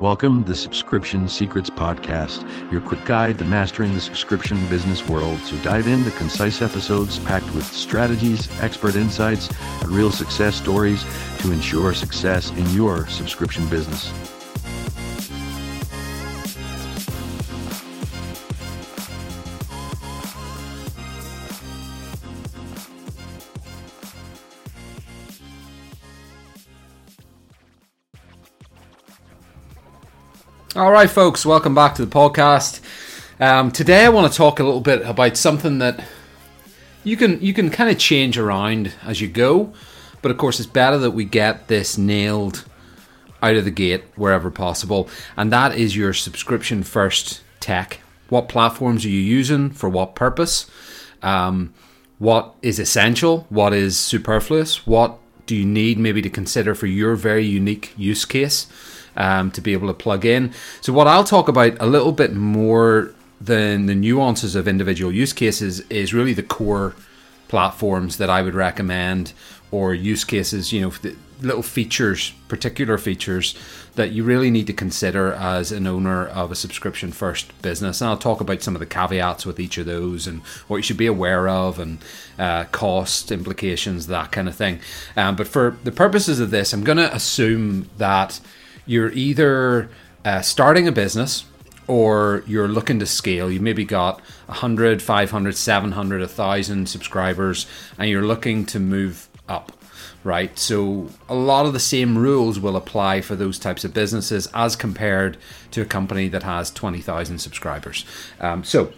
Welcome to the Subscription Secrets Podcast, your quick guide to mastering the subscription business world. So dive into concise episodes packed with strategies, expert insights, and real success stories to ensure success in your subscription business. All right, folks, welcome back to the podcast. Um, today, I want to talk a little bit about something that you can you can kind of change around as you go, but of course, it's better that we get this nailed out of the gate wherever possible, and that is your subscription first tech. What platforms are you using for what purpose? Um, what is essential? What is superfluous? What do you need maybe to consider for your very unique use case? Um, to be able to plug in. So, what I'll talk about a little bit more than the nuances of individual use cases is really the core platforms that I would recommend or use cases, you know, little features, particular features that you really need to consider as an owner of a subscription first business. And I'll talk about some of the caveats with each of those and what you should be aware of and uh, cost implications, that kind of thing. Um, but for the purposes of this, I'm going to assume that you're either uh, starting a business or you're looking to scale. You maybe got 100, 500, 700, 1,000 subscribers and you're looking to move up, right? So a lot of the same rules will apply for those types of businesses as compared to a company that has 20,000 subscribers. Um, so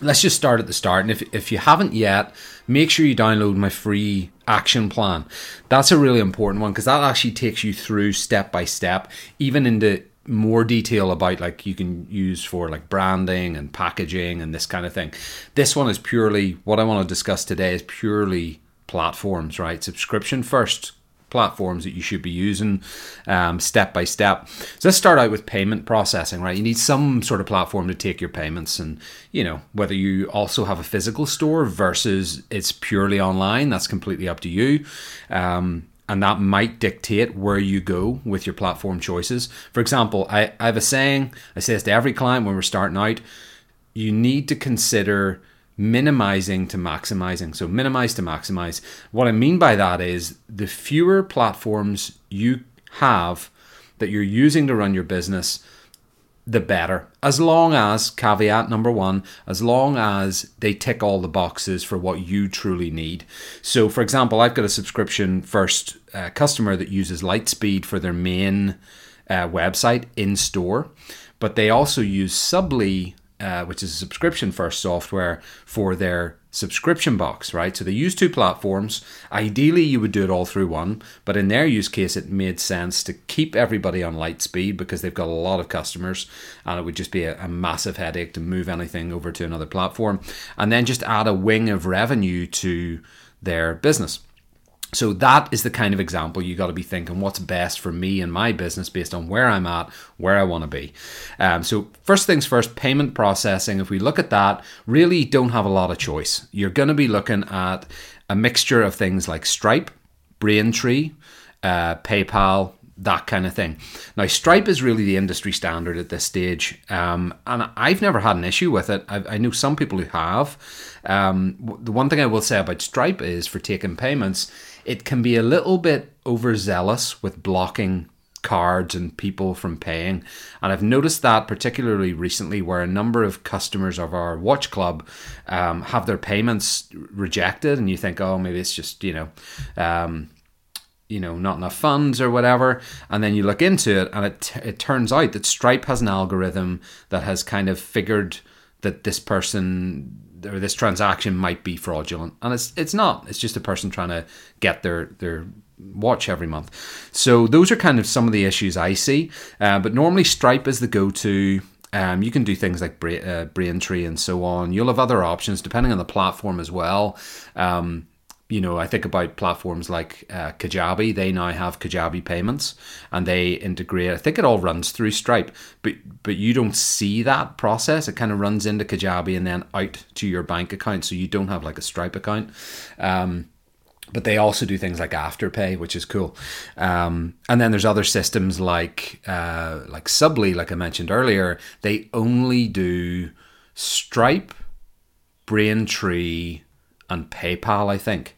let's just start at the start. And if, if you haven't yet, make sure you download my free action plan. That's a really important one because that actually takes you through step by step, even into more detail about like you can use for like branding and packaging and this kind of thing. This one is purely what I want to discuss today is purely platforms, right? Subscription first platforms that you should be using um, step by step. So let's start out with payment processing, right? You need some sort of platform to take your payments, and you know whether you also have a physical store versus it's purely online. That's completely up to you. Um, and that might dictate where you go with your platform choices. For example, I, I have a saying, I say this to every client when we're starting out you need to consider minimizing to maximizing. So, minimize to maximize. What I mean by that is the fewer platforms you have that you're using to run your business, the better. As long as, caveat number one, as long as they tick all the boxes for what you truly need. So, for example, I've got a subscription first uh, customer that uses Lightspeed for their main uh, website in store, but they also use Subbly uh, which is a subscription first software for their subscription box, right? So they use two platforms. Ideally, you would do it all through one, but in their use case, it made sense to keep everybody on Lightspeed because they've got a lot of customers and it would just be a, a massive headache to move anything over to another platform and then just add a wing of revenue to their business. So that is the kind of example you got to be thinking what's best for me and my business based on where I'm at, where I want to be. Um, so first things first, payment processing. If we look at that, really don't have a lot of choice. You're going to be looking at a mixture of things like Stripe, Braintree, uh, PayPal, that kind of thing. Now, Stripe is really the industry standard at this stage, um, and I've never had an issue with it. I, I know some people who have. Um, the one thing I will say about Stripe is for taking payments, it can be a little bit overzealous with blocking cards and people from paying. And I've noticed that particularly recently, where a number of customers of our watch club um, have their payments rejected, and you think, oh, maybe it's just you know. Um, you know, not enough funds or whatever, and then you look into it, and it it turns out that Stripe has an algorithm that has kind of figured that this person or this transaction might be fraudulent, and it's it's not. It's just a person trying to get their their watch every month. So those are kind of some of the issues I see. Uh, but normally Stripe is the go-to. Um, you can do things like Bra- uh, Braintree and so on. You'll have other options depending on the platform as well. Um, you know, I think about platforms like uh, Kajabi. They now have Kajabi payments, and they integrate. I think it all runs through Stripe, but but you don't see that process. It kind of runs into Kajabi and then out to your bank account, so you don't have like a Stripe account. Um, but they also do things like afterpay which is cool um, and then there's other systems like uh, like Subbly like i mentioned earlier they only do stripe braintree and paypal i think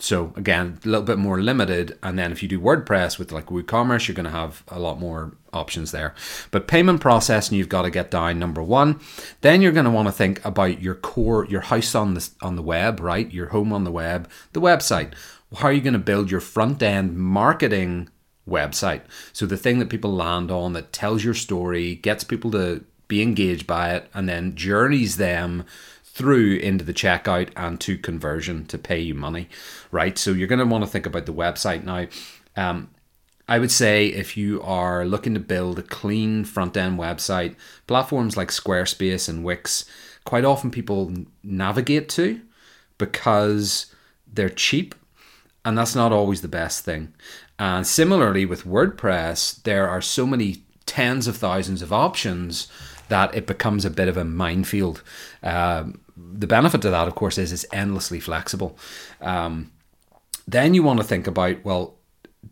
so again, a little bit more limited. And then if you do WordPress with like WooCommerce, you're going to have a lot more options there. But payment processing, you've got to get down number one. Then you're going to want to think about your core, your house on the on the web, right? Your home on the web, the website. How are you going to build your front end marketing website? So the thing that people land on that tells your story, gets people to be engaged by it, and then journeys them through into the checkout and to conversion to pay you money, right? So you're going to want to think about the website now. Um, I would say if you are looking to build a clean front end website, platforms like Squarespace and Wix, quite often people navigate to because they're cheap, and that's not always the best thing. And similarly with WordPress, there are so many tens of thousands of options that it becomes a bit of a minefield. Um, the benefit to that, of course, is it's endlessly flexible. Um, then you want to think about well,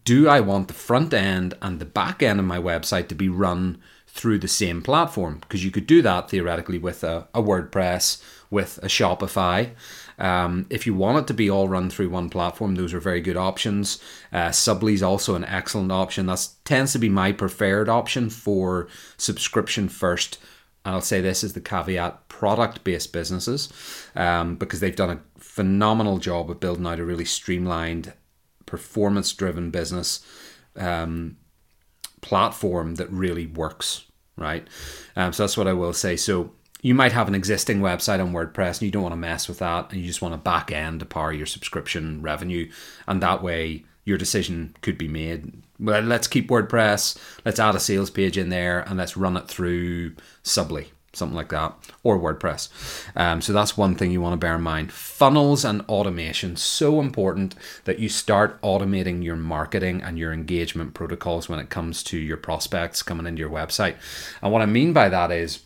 do I want the front end and the back end of my website to be run through the same platform? Because you could do that theoretically with a, a WordPress, with a Shopify. Um, if you want it to be all run through one platform, those are very good options. Uh, Subbly is also an excellent option. That tends to be my preferred option for subscription first and I'll say this is the caveat product based businesses um, because they've done a phenomenal job of building out a really streamlined, performance driven business um, platform that really works, right? Um, so that's what I will say. So you might have an existing website on WordPress and you don't want to mess with that and you just want to back end to power your subscription revenue. And that way, your decision could be made well, let's keep WordPress, let's add a sales page in there, and let's run it through Subbly, something like that, or WordPress. Um, so that's one thing you want to bear in mind. Funnels and automation, so important that you start automating your marketing and your engagement protocols when it comes to your prospects coming into your website. And what I mean by that is,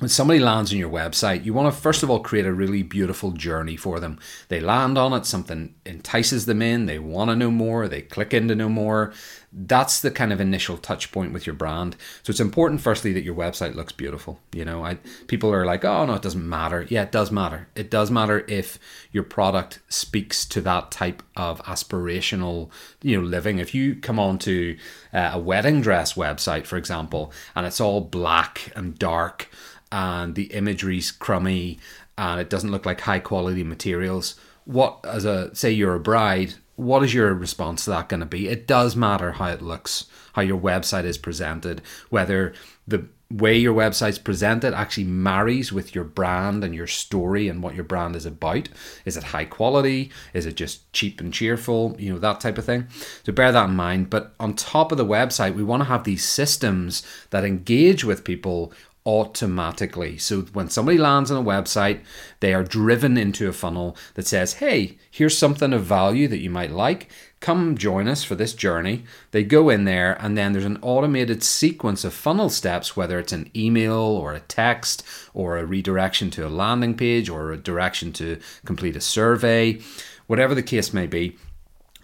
when somebody lands on your website, you want to first of all create a really beautiful journey for them. They land on it, something entices them in, they want to know more, they click in to know more. That's the kind of initial touch point with your brand. So it's important, firstly, that your website looks beautiful. You know, I, people are like, oh, no, it doesn't matter. Yeah, it does matter. It does matter if your product speaks to that type of aspirational, you know, living. If you come onto uh, a wedding dress website, for example, and it's all black and dark, and the imagery's crummy and it doesn't look like high quality materials, what as a say you're a bride, what is your response to that going to be? It does matter how it looks, how your website is presented, whether the way your website's presented actually marries with your brand and your story and what your brand is about. Is it high quality? Is it just cheap and cheerful? You know, that type of thing. So bear that in mind. But on top of the website, we want to have these systems that engage with people automatically. So when somebody lands on a website, they are driven into a funnel that says, hey, here's something of value that you might like. Come join us for this journey. They go in there, and then there's an automated sequence of funnel steps, whether it's an email or a text or a redirection to a landing page or a direction to complete a survey, whatever the case may be.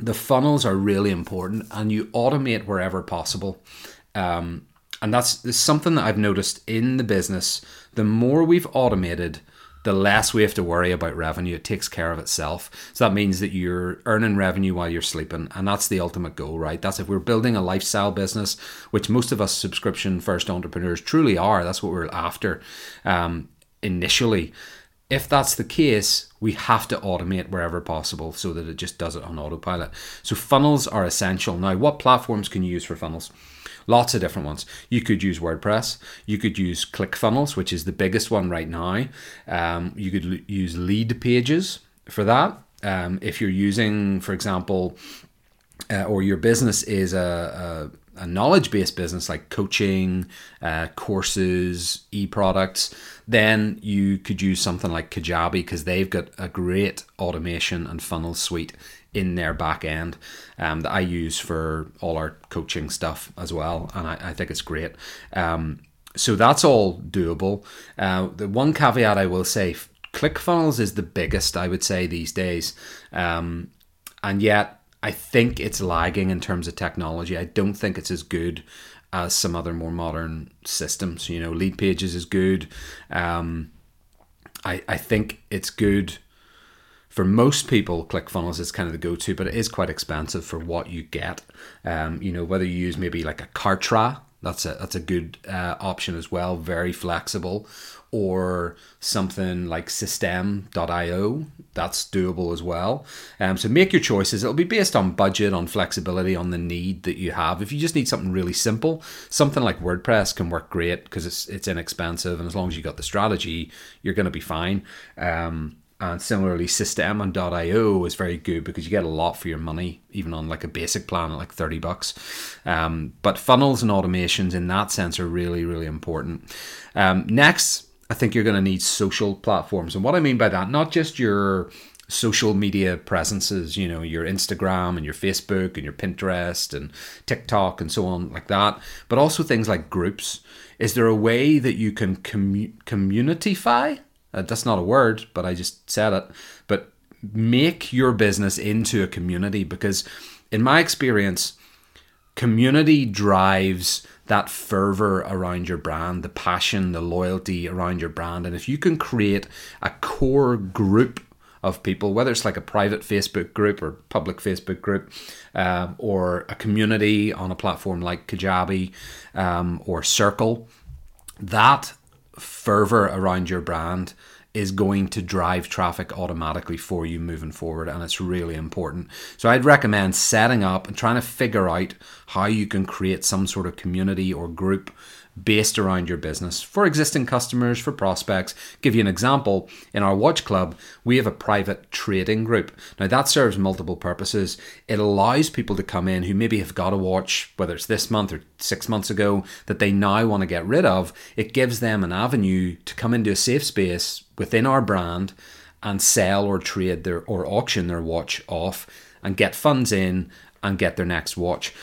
The funnels are really important, and you automate wherever possible. Um, and that's, something that I've noticed in the business. The more we've automated, the less we have to worry about revenue. It takes care of itself. So that means that you're earning revenue while you're sleeping. And that's the ultimate goal, right? That's if we're building a lifestyle business, which most of us subscription first entrepreneurs truly are. That's what we're after um, initially. If that's the case, we have to automate wherever possible so that it just does it on autopilot. So funnels are essential. Now, what platforms can you use for funnels? Lots of different ones. You could use WordPress. You could use ClickFunnels, which is the biggest one right now. Um, you could l- use Leadpages for that. Um, if you're using, for example, uh, or your business is a, a, a knowledge based business like coaching, uh, courses, e products, then you could use something like Kajabi because they've got a great automation and funnel suite in their back end um, that I use for all our coaching stuff as well, and I, I think it's great. Um, so that's all doable. Uh, the one caveat I will say ClickFunnels is the biggest, I would say, these days. Um, and yet I think it's lagging in terms of technology. I don't think it's as good as some other more modern systems. You know, Lead Pages is good. Um, I I think it's good for most people, ClickFunnels is kind of the go-to, but it is quite expensive for what you get. Um, you know, whether you use maybe like a Kartra, that's a that's a good uh, option as well, very flexible, or something like Systeme.io, that's doable as well. Um, so make your choices. It'll be based on budget, on flexibility, on the need that you have. If you just need something really simple, something like WordPress can work great because it's it's inexpensive, and as long as you got the strategy, you're going to be fine. Um, and similarly, Systeme.io is very good because you get a lot for your money, even on like a basic plan at like 30 bucks. Um, but funnels and automations in that sense are really, really important. Um, next, I think you're going to need social platforms. And what I mean by that, not just your social media presences, you know, your Instagram and your Facebook and your Pinterest and TikTok and so on, like that, but also things like groups. Is there a way that you can commu- communityfy? Uh, that's not a word, but I just said it. But make your business into a community because, in my experience, community drives that fervor around your brand, the passion, the loyalty around your brand. And if you can create a core group of people, whether it's like a private Facebook group or public Facebook group, um, or a community on a platform like Kajabi um, or Circle, that fervor around your brand is going to drive traffic automatically for you moving forward and it's really important. So I'd recommend setting up and trying to figure out how you can create some sort of community or group based around your business for existing customers, for prospects. Give you an example in our watch club, we have a private trading group. Now, that serves multiple purposes. It allows people to come in who maybe have got a watch, whether it's this month or six months ago, that they now want to get rid of. It gives them an avenue to come into a safe space within our brand and sell or trade their or auction their watch off and get funds in and get their next watch.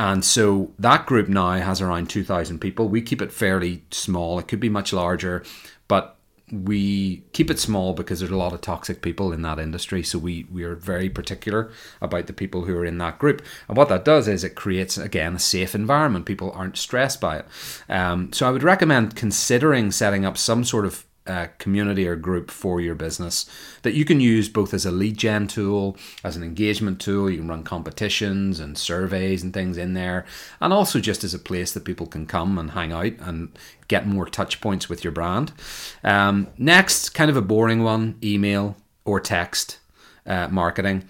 And so that group now has around 2,000 people. We keep it fairly small. It could be much larger, but we keep it small because there's a lot of toxic people in that industry. So we, we are very particular about the people who are in that group. And what that does is it creates, again, a safe environment. People aren't stressed by it. Um, so I would recommend considering setting up some sort of uh, community or group for your business that you can use both as a lead gen tool, as an engagement tool. You can run competitions and surveys and things in there, and also just as a place that people can come and hang out and get more touch points with your brand. Um, next, kind of a boring one email or text uh, marketing.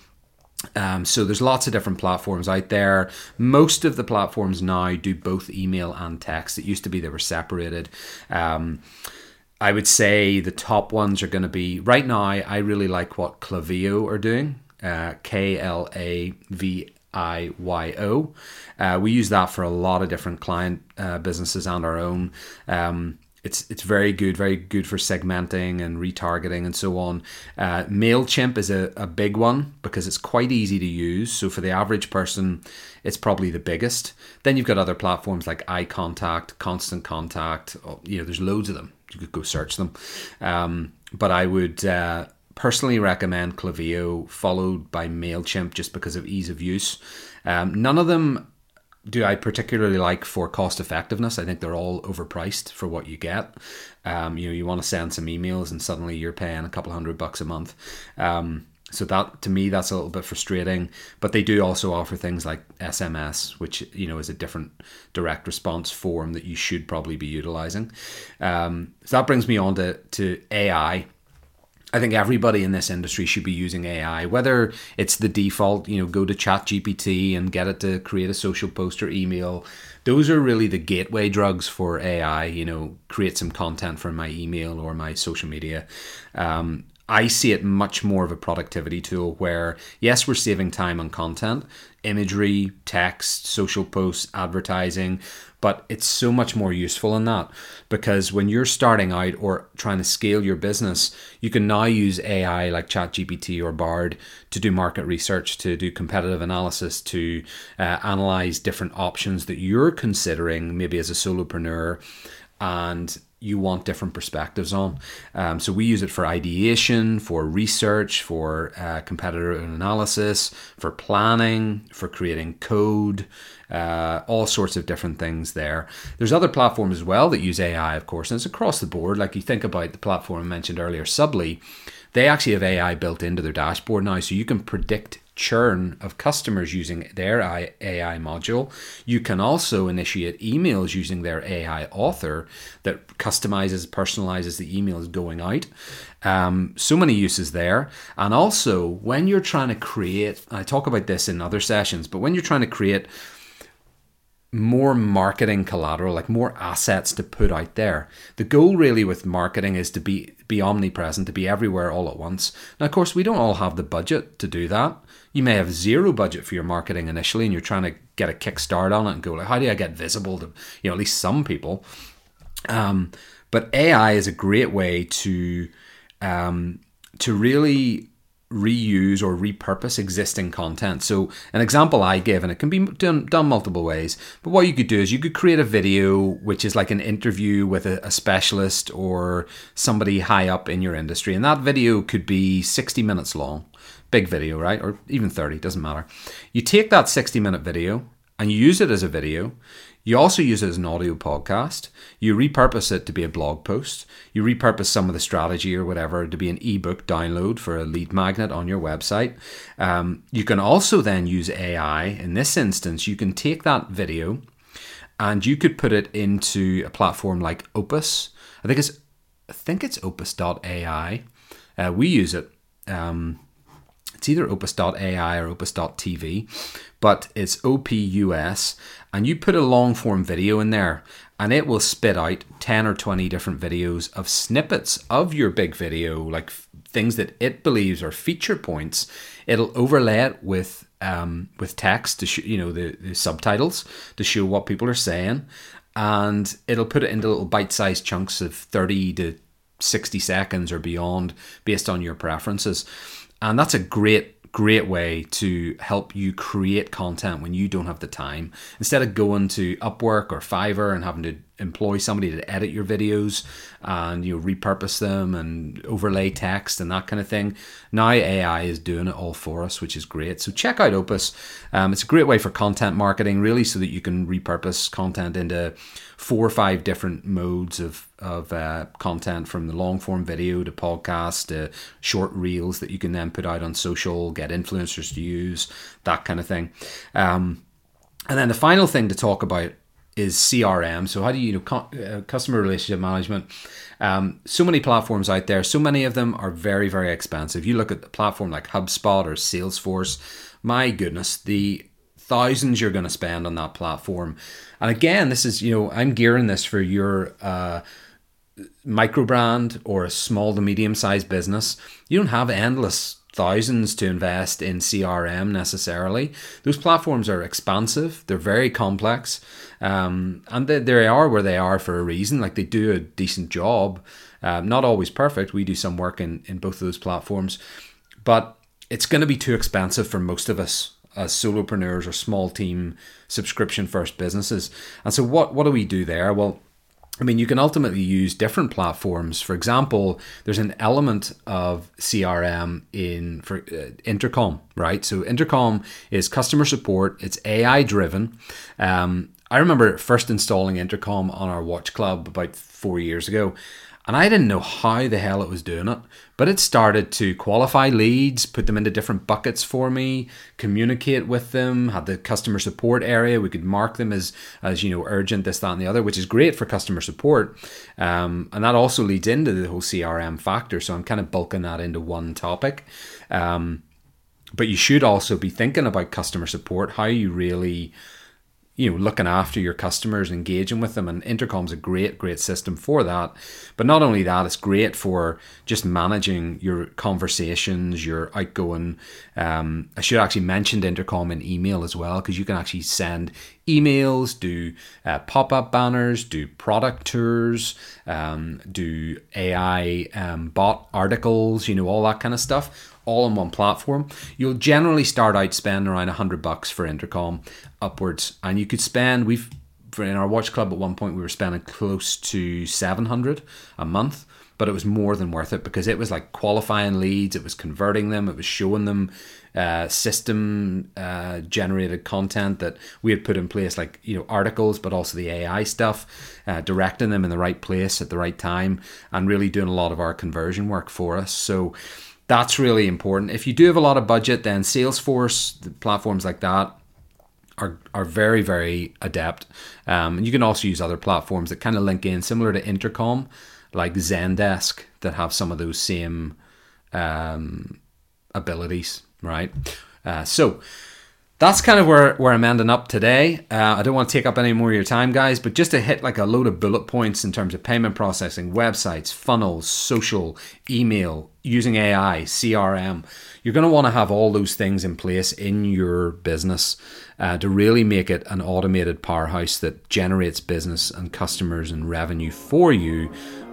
Um, so there's lots of different platforms out there. Most of the platforms now do both email and text. It used to be they were separated. Um, I would say the top ones are going to be right now. I really like what Klaviyo are doing. Uh, K L A V I Y O. Uh, we use that for a lot of different client uh, businesses and our own. Um, it's it's very good, very good for segmenting and retargeting and so on. Uh, Mailchimp is a, a big one because it's quite easy to use. So for the average person, it's probably the biggest. Then you've got other platforms like iContact, Constant Contact. You know, there's loads of them you could go search them. Um, but I would uh, personally recommend Klaviyo, followed by Mailchimp, just because of ease of use. Um, none of them do I particularly like for cost effectiveness. I think they're all overpriced for what you get. Um, you know, you want to send some emails and suddenly you're paying a couple hundred bucks a month. Um, so that to me that's a little bit frustrating but they do also offer things like sms which you know is a different direct response form that you should probably be utilizing um, so that brings me on to, to ai I think everybody in this industry should be using AI, whether it's the default, you know, go to Chat GPT and get it to create a social post or email. Those are really the gateway drugs for AI, you know, create some content for my email or my social media. Um, I see it much more of a productivity tool where, yes, we're saving time on content, imagery, text, social posts, advertising, but it's so much more useful in that because when you're starting out or trying to scale your business, you can now use AI like ChatGPT or Bard to do market research, to do competitive analysis, to uh, analyze different options that you're considering, maybe as a solopreneur, and you want different perspectives on. Um, so we use it for ideation, for research, for uh, competitor analysis, for planning, for creating code, uh, all sorts of different things there. There's other platforms as well that use AI, of course, and it's across the board. Like you think about the platform I mentioned earlier, Subbly, they actually have AI built into their dashboard now, so you can predict churn of customers using their AI module. You can also initiate emails using their AI author that customizes, personalizes the emails going out. Um, so many uses there. And also, when you're trying to create, I talk about this in other sessions, but when you're trying to create more marketing collateral, like more assets to put out there. The goal really with marketing is to be be omnipresent, to be everywhere all at once. Now, of course, we don't all have the budget to do that. You may have zero budget for your marketing initially, and you're trying to get a kickstart on it and go like, how do I get visible to you know at least some people? Um, but AI is a great way to um, to really reuse or repurpose existing content. So, an example I give, and it can be done, done multiple ways, but what you could do is you could create a video which is like an interview with a, a specialist or somebody high up in your industry, and that video could be 60 minutes long. Big video, right? Or even 30, doesn't matter. You take that 60 minute video and you use it as a video. You also use it as an audio podcast. You repurpose it to be a blog post. You repurpose some of the strategy or whatever to be an ebook download for a lead magnet on your website. Um, you can also then use AI. In this instance, you can take that video and you could put it into a platform like Opus. I think it's I think it's opus.ai. Uh, we use it. Um, it's either opus.ai or opus.tv, but it's OPUS. And you put a long form video in there, and it will spit out 10 or 20 different videos of snippets of your big video, like things that it believes are feature points. It'll overlay it with um, with text to show, you know the, the subtitles to show what people are saying, and it'll put it into little bite-sized chunks of 30 to 60 seconds or beyond based on your preferences. And that's a great great way to help you create content when you don't have the time. Instead of going to Upwork or Fiverr and having to employ somebody to edit your videos and you know, repurpose them and overlay text and that kind of thing. Now AI is doing it all for us, which is great. So check out Opus. Um, it's a great way for content marketing, really, so that you can repurpose content into four or five different modes of of uh, content from the long form video to podcast to short reels that you can then put out on social, get influencers to use, that kind of thing. Um, and then the final thing to talk about is CRM. So how do you, you know uh, customer relationship management? Um, so many platforms out there. So many of them are very very expensive. You look at the platform like HubSpot or Salesforce. My goodness, the thousands you're going to spend on that platform. And again, this is you know I'm gearing this for your. Uh, micro brand or a small to medium sized business, you don't have endless thousands to invest in CRM necessarily. Those platforms are expansive, they're very complex, um, and they, they are where they are for a reason. Like they do a decent job, uh, not always perfect. We do some work in, in both of those platforms, but it's going to be too expensive for most of us as solopreneurs or small team subscription first businesses. And so, what, what do we do there? Well, I mean, you can ultimately use different platforms. For example, there's an element of CRM in for uh, Intercom, right? So Intercom is customer support. It's AI driven. Um, I remember first installing Intercom on our watch club about four years ago, and I didn't know how the hell it was doing it, but it started to qualify leads, put them into different buckets for me, communicate with them, had the customer support area. We could mark them as, as you know, urgent, this, that, and the other, which is great for customer support. Um, and that also leads into the whole CRM factor. So I'm kind of bulking that into one topic. Um, but you should also be thinking about customer support, how you really you know looking after your customers engaging with them and intercom's a great great system for that. But not only that it's great for just managing your conversations your outgoing um, i should actually mention intercom in email as well because you can actually send emails do uh, pop-up banners do product tours um, do ai um, bot articles you know all that kind of stuff all on one platform, you'll generally start out spending around 100 bucks for intercom upwards. And you could spend, we've in our watch club at one point we were spending close to 700 a month but it was more than worth it because it was like qualifying leads it was converting them it was showing them uh, system uh, generated content that we had put in place like you know articles but also the ai stuff uh, directing them in the right place at the right time and really doing a lot of our conversion work for us so that's really important. If you do have a lot of budget then salesforce platforms like that are, are very very adept. Um, and you can also use other platforms that kind of link in similar to intercom like zendesk that have some of those same um, abilities right? Uh, so that's kind of where, where I'm ending up today. Uh, I don't want to take up any more of your time, guys, but just to hit like a load of bullet points in terms of payment processing, websites, funnels, social, email, using AI, CRM, you're going to want to have all those things in place in your business uh, to really make it an automated powerhouse that generates business and customers and revenue for you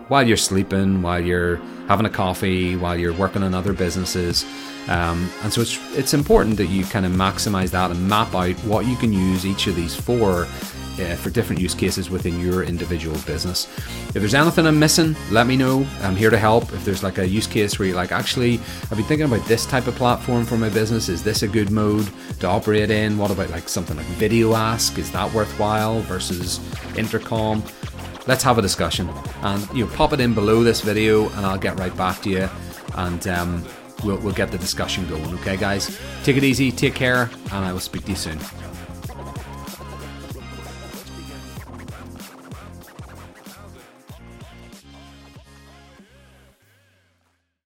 while you're sleeping, while you're having a coffee, while you're working on other businesses. Um, and so it's it's important that you kind of maximize that and map out what you can use each of these for uh, for different use cases within your individual business. If there's anything I'm missing, let me know. I'm here to help. If there's like a use case where you're like, actually, I've been thinking about this type of platform for my business. Is this a good mode to operate in? What about like something like Video Ask? Is that worthwhile versus Intercom? Let's have a discussion and you know pop it in below this video, and I'll get right back to you. And um, we'll, we'll get the discussion going. Okay, guys? Take it easy, take care, and I will speak to you soon.